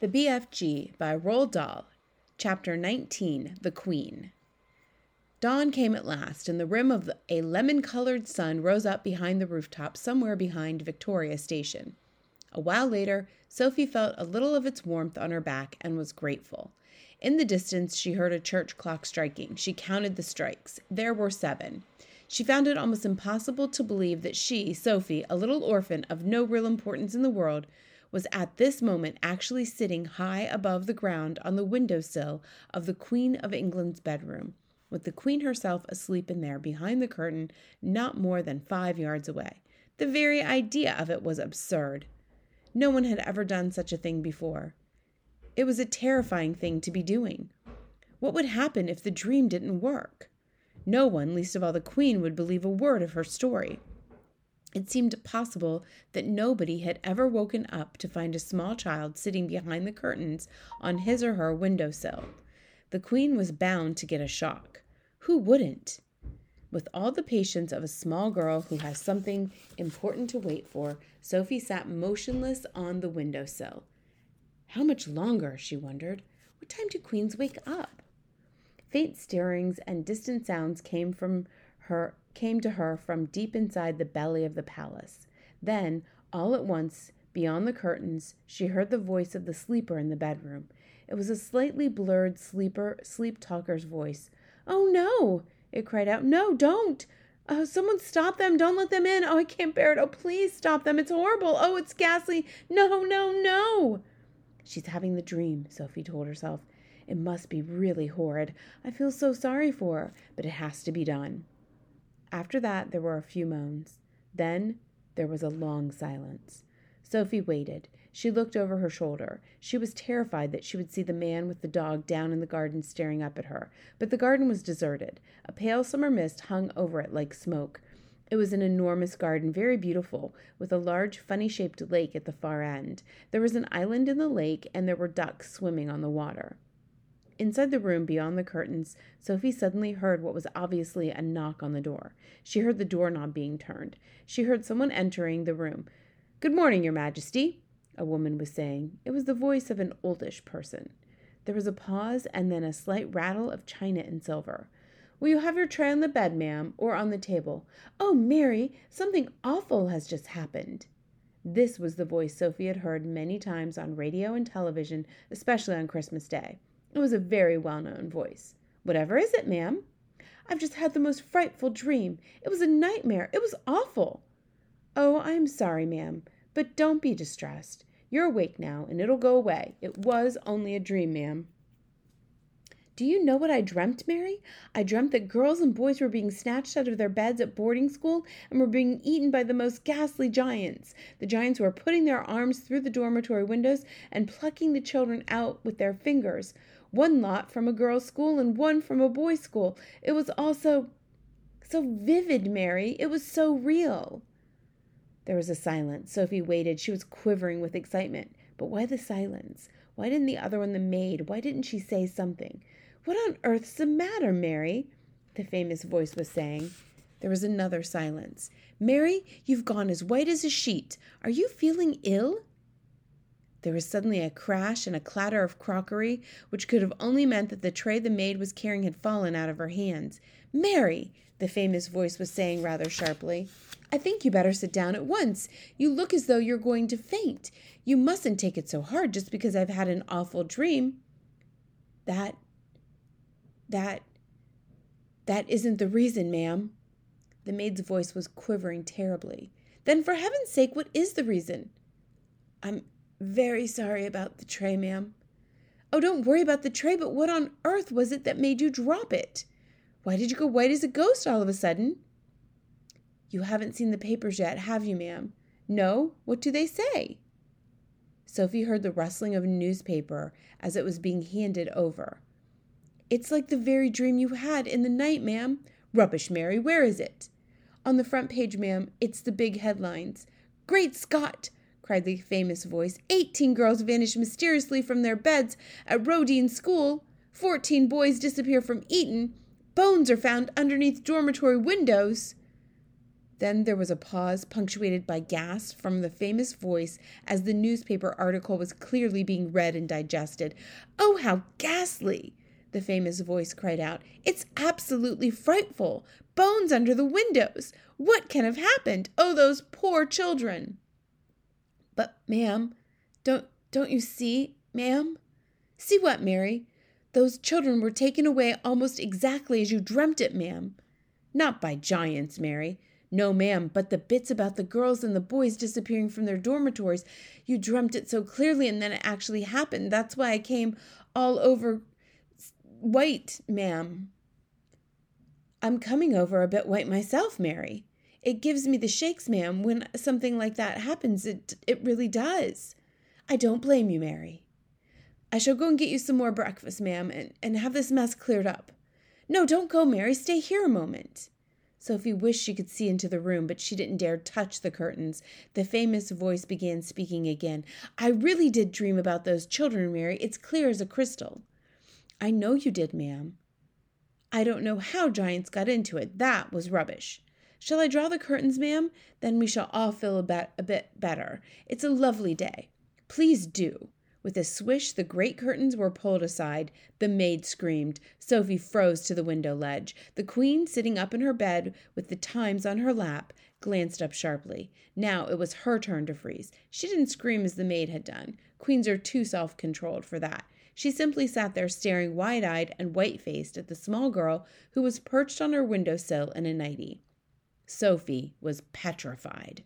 The BFG by Roald Dahl, Chapter 19 The Queen. Dawn came at last, and the rim of a lemon colored sun rose up behind the rooftop somewhere behind Victoria Station. A while later, Sophie felt a little of its warmth on her back and was grateful. In the distance, she heard a church clock striking. She counted the strikes. There were seven. She found it almost impossible to believe that she, Sophie, a little orphan of no real importance in the world, was at this moment actually sitting high above the ground on the window sill of the Queen of England's bedroom, with the Queen herself asleep in there behind the curtain not more than five yards away. The very idea of it was absurd. No one had ever done such a thing before. It was a terrifying thing to be doing. What would happen if the dream didn't work? No one, least of all the Queen, would believe a word of her story. It seemed possible that nobody had ever woken up to find a small child sitting behind the curtains on his or her window sill. The queen was bound to get a shock. Who wouldn't? With all the patience of a small girl who has something important to wait for, Sophie sat motionless on the window sill. How much longer? she wondered. What time do queens wake up? Faint stirrings and distant sounds came from her came to her from deep inside the belly of the palace. Then, all at once, beyond the curtains, she heard the voice of the sleeper in the bedroom. It was a slightly blurred sleeper sleep talker's voice. "Oh no!" it cried out. "No, don't! Oh, someone stop them! Don't let them in! Oh, I can't bear it! Oh, please stop them! It's horrible! Oh, it's ghastly! No, no, no!" She's having the dream, Sophie told herself. It must be really horrid. I feel so sorry for her, but it has to be done. After that, there were a few moans. Then there was a long silence. Sophie waited. She looked over her shoulder. She was terrified that she would see the man with the dog down in the garden staring up at her. But the garden was deserted. A pale summer mist hung over it like smoke. It was an enormous garden, very beautiful, with a large, funny shaped lake at the far end. There was an island in the lake, and there were ducks swimming on the water. Inside the room beyond the curtains, Sophie suddenly heard what was obviously a knock on the door. She heard the doorknob being turned. She heard someone entering the room. Good morning, Your Majesty, a woman was saying. It was the voice of an oldish person. There was a pause and then a slight rattle of china and silver. Will you have your tray on the bed, ma'am, or on the table? Oh, Mary, something awful has just happened. This was the voice Sophie had heard many times on radio and television, especially on Christmas Day. It was a very well known voice. Whatever is it, ma'am? I've just had the most frightful dream. It was a nightmare. It was awful. Oh, I am sorry, ma'am, but don't be distressed. You're awake now, and it'll go away. It was only a dream, ma'am. Do you know what I dreamt, Mary? I dreamt that girls and boys were being snatched out of their beds at boarding school and were being eaten by the most ghastly giants. The giants were putting their arms through the dormitory windows and plucking the children out with their fingers one lot from a girls' school and one from a boys' school. It was all so, so vivid, Mary. It was so real. There was a silence. Sophie waited. She was quivering with excitement. But why the silence? Why didn't the other one, the maid, why didn't she say something? What on earth's the matter, Mary? The famous voice was saying. There was another silence. Mary, you've gone as white as a sheet. Are you feeling ill? There was suddenly a crash and a clatter of crockery, which could have only meant that the tray the maid was carrying had fallen out of her hands. Mary, the famous voice was saying rather sharply, I think you better sit down at once. You look as though you're going to faint. You mustn't take it so hard just because I've had an awful dream. That, that, that isn't the reason, ma'am. The maid's voice was quivering terribly. Then, for heaven's sake, what is the reason? I'm very sorry about the tray, ma'am. Oh, don't worry about the tray, but what on earth was it that made you drop it? Why did you go white as a ghost all of a sudden? You haven't seen the papers yet, have you, ma'am? No? What do they say? Sophie heard the rustling of a newspaper as it was being handed over. It's like the very dream you had in the night, ma'am. Rubbish, Mary. Where is it? On the front page, ma'am. It's the big headlines. Great Scott! Cried the famous voice. Eighteen girls vanish mysteriously from their beds at Roedean School. Fourteen boys disappear from Eton. Bones are found underneath dormitory windows. Then there was a pause, punctuated by gasps from the famous voice as the newspaper article was clearly being read and digested. Oh, how ghastly! the famous voice cried out. It's absolutely frightful. Bones under the windows. What can have happened? Oh, those poor children. But, ma'am, don't don't you see, ma'am? See what, Mary? Those children were taken away almost exactly as you dreamt it, ma'am. Not by giants, Mary. No, ma'am, but the bits about the girls and the boys disappearing from their dormitories. You dreamt it so clearly, and then it actually happened. That's why I came all over white, ma'am. I'm coming over a bit white myself, Mary. It gives me the shakes, ma'am, when something like that happens. It, it really does. I don't blame you, Mary. I shall go and get you some more breakfast, ma'am, and, and have this mess cleared up. No, don't go, Mary. Stay here a moment. Sophie wished she could see into the room, but she didn't dare touch the curtains. The famous voice began speaking again. I really did dream about those children, Mary. It's clear as a crystal. I know you did, ma'am. I don't know how giants got into it. That was rubbish. Shall I draw the curtains, ma'am? Then we shall all feel a bit, a bit better. It's a lovely day. Please do. With a swish, the great curtains were pulled aside. The maid screamed. Sophie froze to the window ledge. The queen, sitting up in her bed with the Times on her lap, glanced up sharply. Now it was her turn to freeze. She didn't scream as the maid had done. Queens are too self controlled for that. She simply sat there staring wide eyed and white faced at the small girl who was perched on her window sill in a nightie. Sophie was petrified.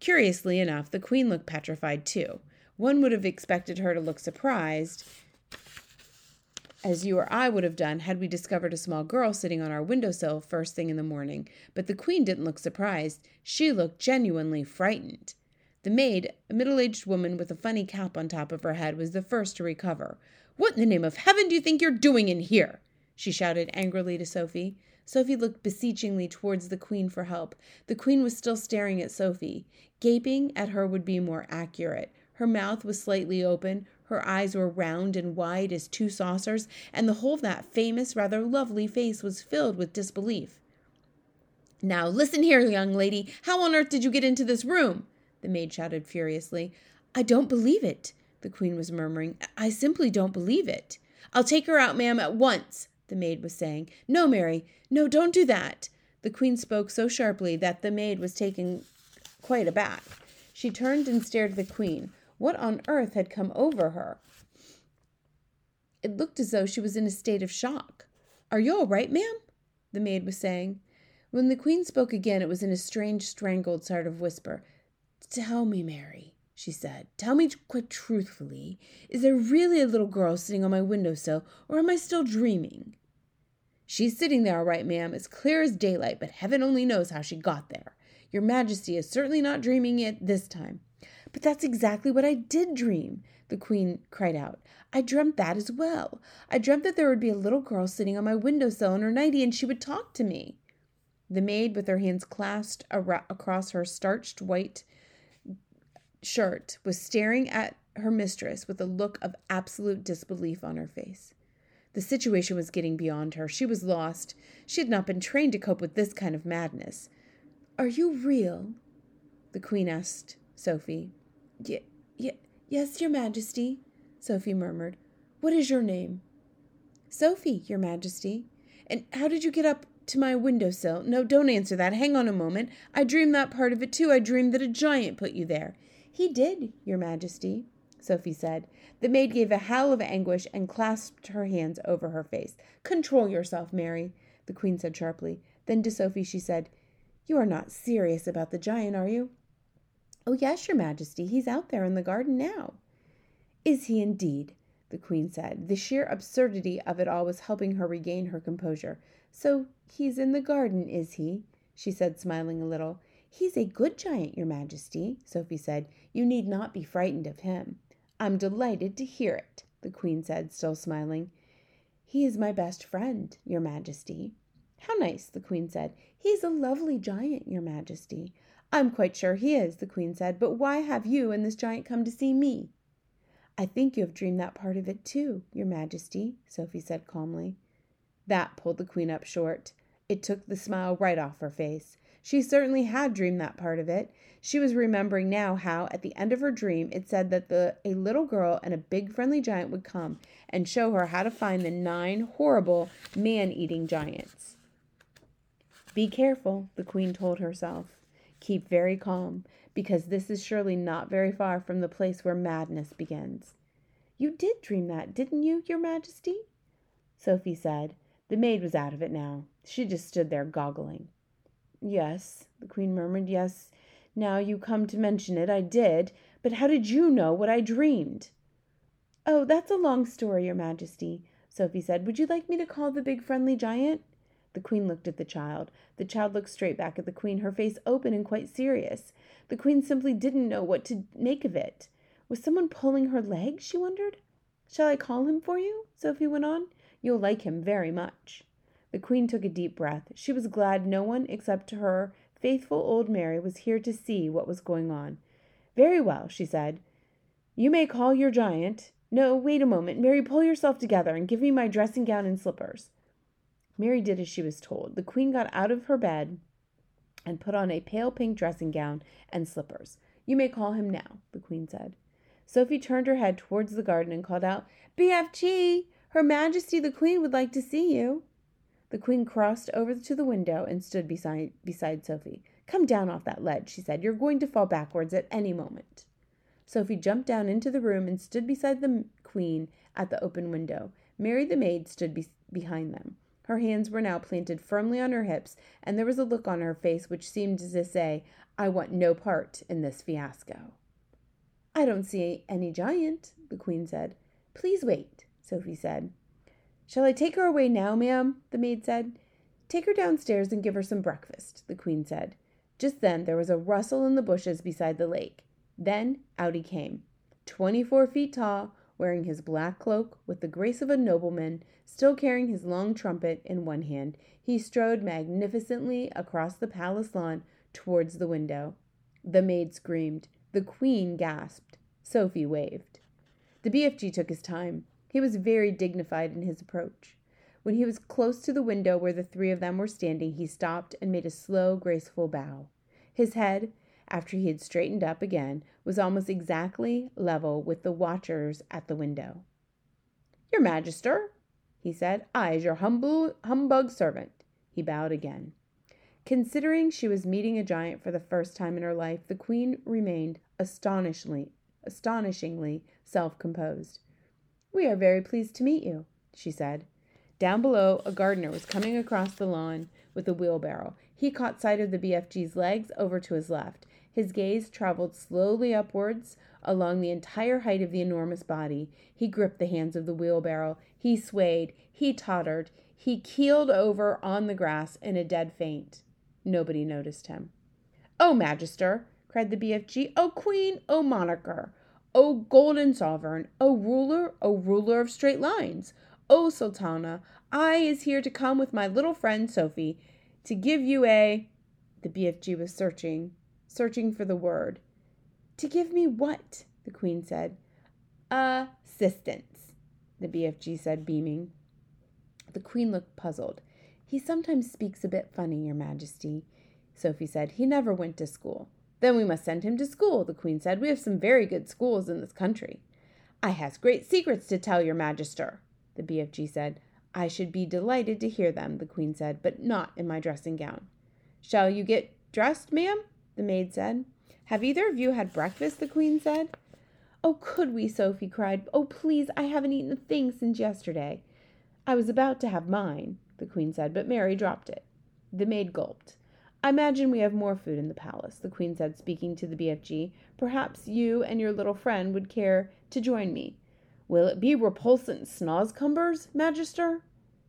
Curiously enough, the queen looked petrified too. One would have expected her to look surprised, as you or I would have done had we discovered a small girl sitting on our windowsill first thing in the morning. But the queen didn't look surprised. She looked genuinely frightened. The maid, a middle aged woman with a funny cap on top of her head, was the first to recover. What in the name of heaven do you think you're doing in here? she shouted angrily to Sophie. Sophie looked beseechingly towards the queen for help. The queen was still staring at Sophie. Gaping at her would be more accurate. Her mouth was slightly open, her eyes were round and wide as two saucers, and the whole of that famous, rather lovely face was filled with disbelief. Now, listen here, young lady. How on earth did you get into this room? the maid shouted furiously. I don't believe it, the queen was murmuring. I simply don't believe it. I'll take her out, ma'am, at once, the maid was saying. No, Mary, no, don't do that. The queen spoke so sharply that the maid was taken quite aback. She turned and stared at the queen. What on earth had come over her? It looked as though she was in a state of shock. Are you all right, ma'am? the maid was saying. When the queen spoke again, it was in a strange, strangled sort of whisper. Tell me, Mary, she said. Tell me quite truthfully. Is there really a little girl sitting on my windowsill, or am I still dreaming? She's sitting there all right, ma'am, as clear as daylight, but heaven only knows how she got there. Your Majesty is certainly not dreaming it this time. But that's exactly what I did dream, the Queen cried out. I dreamt that as well. I dreamt that there would be a little girl sitting on my windowsill in her nightie, and she would talk to me. The maid, with her hands clasped across her starched white shirt was staring at her mistress with a look of absolute disbelief on her face. The situation was getting beyond her. She was lost. She had not been trained to cope with this kind of madness. Are you real? The queen asked Sophie. Y- y- yes, your majesty, Sophie murmured. What is your name? Sophie, your majesty. And how did you get up to my windowsill? No, don't answer that. Hang on a moment. I dreamed that part of it too. I dreamed that a giant put you there. He did, your majesty, Sophie said. The maid gave a howl of anguish and clasped her hands over her face. Control yourself, Mary, the queen said sharply. Then to Sophie she said, You are not serious about the giant, are you? Oh, yes, your majesty. He's out there in the garden now. Is he indeed? the queen said. The sheer absurdity of it all was helping her regain her composure. So he's in the garden, is he? she said, smiling a little. He's a good giant, your majesty, Sophie said. You need not be frightened of him. I'm delighted to hear it, the queen said, still smiling. He is my best friend, your majesty. How nice, the queen said. He's a lovely giant, your majesty. I'm quite sure he is, the queen said, but why have you and this giant come to see me? I think you have dreamed that part of it too, your majesty, Sophie said calmly. That pulled the queen up short. It took the smile right off her face. She certainly had dreamed that part of it. She was remembering now how, at the end of her dream, it said that the, a little girl and a big friendly giant would come and show her how to find the nine horrible man eating giants. Be careful, the queen told herself. Keep very calm, because this is surely not very far from the place where madness begins. You did dream that, didn't you, your majesty? Sophie said. The maid was out of it now. She just stood there goggling. Yes, the queen murmured. Yes, now you come to mention it, I did. But how did you know what I dreamed? Oh, that's a long story, your majesty, Sophie said. Would you like me to call the big friendly giant? The queen looked at the child. The child looked straight back at the queen, her face open and quite serious. The queen simply didn't know what to make of it. Was someone pulling her leg? she wondered. Shall I call him for you? Sophie went on. You'll like him very much. The queen took a deep breath. She was glad no one except her faithful old Mary was here to see what was going on. Very well, she said. You may call your giant. No, wait a moment. Mary, pull yourself together and give me my dressing gown and slippers. Mary did as she was told. The queen got out of her bed and put on a pale pink dressing gown and slippers. You may call him now, the queen said. Sophie turned her head towards the garden and called out, BFG, Her Majesty the Queen would like to see you. The queen crossed over to the window and stood beside, beside Sophie. Come down off that ledge, she said. You're going to fall backwards at any moment. Sophie jumped down into the room and stood beside the queen at the open window. Mary the maid stood be- behind them. Her hands were now planted firmly on her hips, and there was a look on her face which seemed to say, I want no part in this fiasco. I don't see any giant, the queen said. Please wait, Sophie said. Shall I take her away now, ma'am? the maid said. Take her downstairs and give her some breakfast, the queen said. Just then there was a rustle in the bushes beside the lake. Then out he came, twenty four feet tall, wearing his black cloak with the grace of a nobleman, still carrying his long trumpet in one hand. He strode magnificently across the palace lawn towards the window. The maid screamed. The queen gasped. Sophie waved. The BFG took his time. He was very dignified in his approach. When he was close to the window where the three of them were standing, he stopped and made a slow, graceful bow. His head, after he had straightened up again, was almost exactly level with the watchers at the window. Your Majester, he said, I is your humble humbug servant. He bowed again. Considering she was meeting a giant for the first time in her life, the queen remained astonishingly, astonishingly self-composed. We are very pleased to meet you, she said. Down below, a gardener was coming across the lawn with a wheelbarrow. He caught sight of the BFG's legs over to his left. His gaze traveled slowly upwards along the entire height of the enormous body. He gripped the hands of the wheelbarrow. He swayed. He tottered. He keeled over on the grass in a dead faint. Nobody noticed him. Oh, Majester, cried the BFG. Oh, Queen. Oh, Monarcher. O golden sovereign, O ruler, O ruler of straight lines, O sultana, I is here to come with my little friend Sophie to give you a the BFG was searching, searching for the word. To give me what? the queen said. Assistance, the BFG said, beaming. The queen looked puzzled. He sometimes speaks a bit funny, your majesty, Sophie said. He never went to school. Then we must send him to school, the queen said. We have some very good schools in this country. I has great secrets to tell your majester, the BFG said. I should be delighted to hear them, the queen said, but not in my dressing gown. Shall you get dressed, ma'am? the maid said. Have either of you had breakfast? the queen said. Oh, could we? Sophie cried. Oh, please, I haven't eaten a thing since yesterday. I was about to have mine, the queen said, but Mary dropped it. The maid gulped. I imagine we have more food in the palace, the queen said, speaking to the BFG. Perhaps you and your little friend would care to join me. Will it be repulsant snozzcumbers, Majester?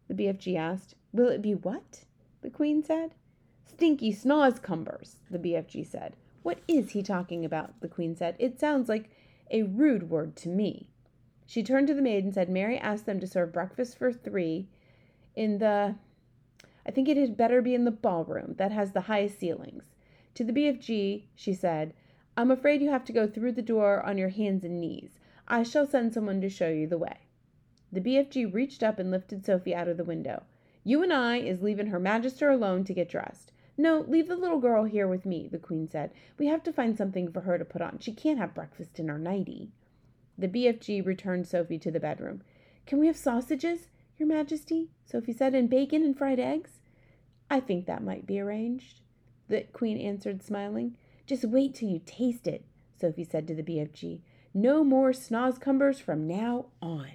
The BFG asked. Will it be what? The queen said. Stinky snozzcumbers, the BFG said. What is he talking about? The queen said. It sounds like a rude word to me. She turned to the maid and said, Mary asked them to serve breakfast for three in the I think it had better be in the ballroom that has the highest ceilings. To the BFG, she said, I'm afraid you have to go through the door on your hands and knees. I shall send someone to show you the way. The BFG reached up and lifted Sophie out of the window. You and I is leaving Her Majester alone to get dressed. No, leave the little girl here with me, the queen said. We have to find something for her to put on. She can't have breakfast in her nightie. The BFG returned Sophie to the bedroom. Can we have sausages, Your Majesty? Sophie said, and bacon and fried eggs? I think that might be arranged, the queen answered, smiling. Just wait till you taste it, Sophie said to the BFG. No more snozzcumbers from now on.